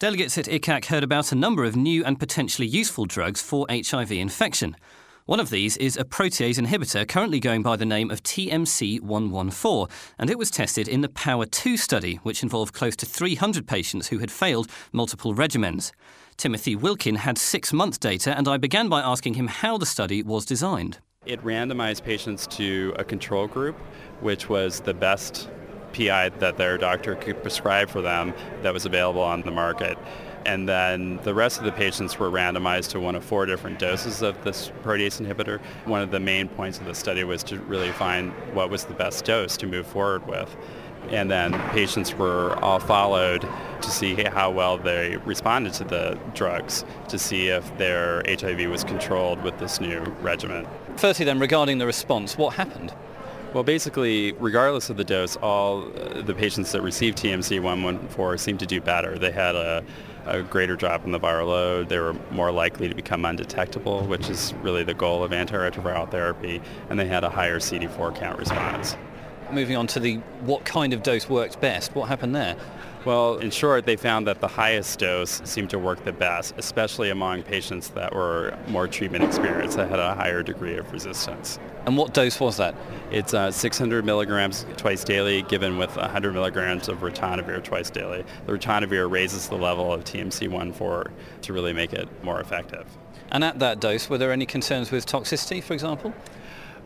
Delegates at ICAAC heard about a number of new and potentially useful drugs for HIV infection. One of these is a protease inhibitor currently going by the name of TMC 114, and it was tested in the POWER 2 study, which involved close to 300 patients who had failed multiple regimens. Timothy Wilkin had six month data, and I began by asking him how the study was designed. It randomized patients to a control group, which was the best PI that their doctor could prescribe for them that was available on the market. And then the rest of the patients were randomized to one of four different doses of this protease inhibitor. One of the main points of the study was to really find what was the best dose to move forward with. And then patients were all followed to see how well they responded to the drugs, to see if their HIV was controlled with this new regimen. Firstly, then, regarding the response, what happened? Well, basically, regardless of the dose, all uh, the patients that received TMC 114 seemed to do better. They had a, a, greater drop in the viral load. They were more likely to become undetectable, which is really the goal of antiretroviral therapy, and they had a higher CD4 count response. Moving on to the what kind of dose worked best, what happened there? Well, in short, they found that the highest dose seemed to work the best, especially among patients that were more treatment experienced, that had a higher degree of resistance. And what dose was that? It's uh, 600 milligrams twice daily, given with 100 milligrams of ritonavir twice daily. The ritonavir raises the level of TMC1 to really make it more effective. And at that dose, were there any concerns with toxicity, for example?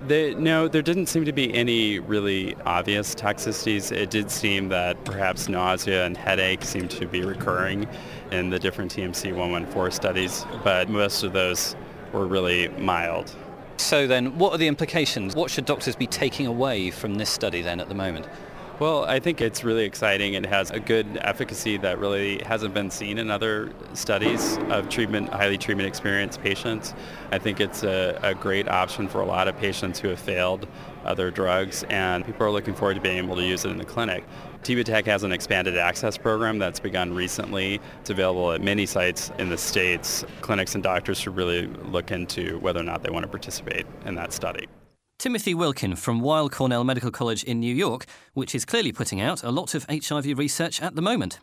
They, no, there didn't seem to be any really obvious toxicities. It did seem that perhaps nausea and headache seemed to be recurring in the different TMC 114 studies, but most of those were really mild. So then, what are the implications? What should doctors be taking away from this study then at the moment? Well, I think it's really exciting. It has a good efficacy that really hasn't been seen in other studies of treatment, highly treatment experienced patients. I think it's a, a great option for a lot of patients who have failed other drugs, and people are looking forward to being able to use it in the clinic. Tibotec has an expanded access program that's begun recently. It's available at many sites in the states. Clinics and doctors should really look into whether or not they want to participate in that study. Timothy Wilkin from Weill Cornell Medical College in New York, which is clearly putting out a lot of HIV research at the moment.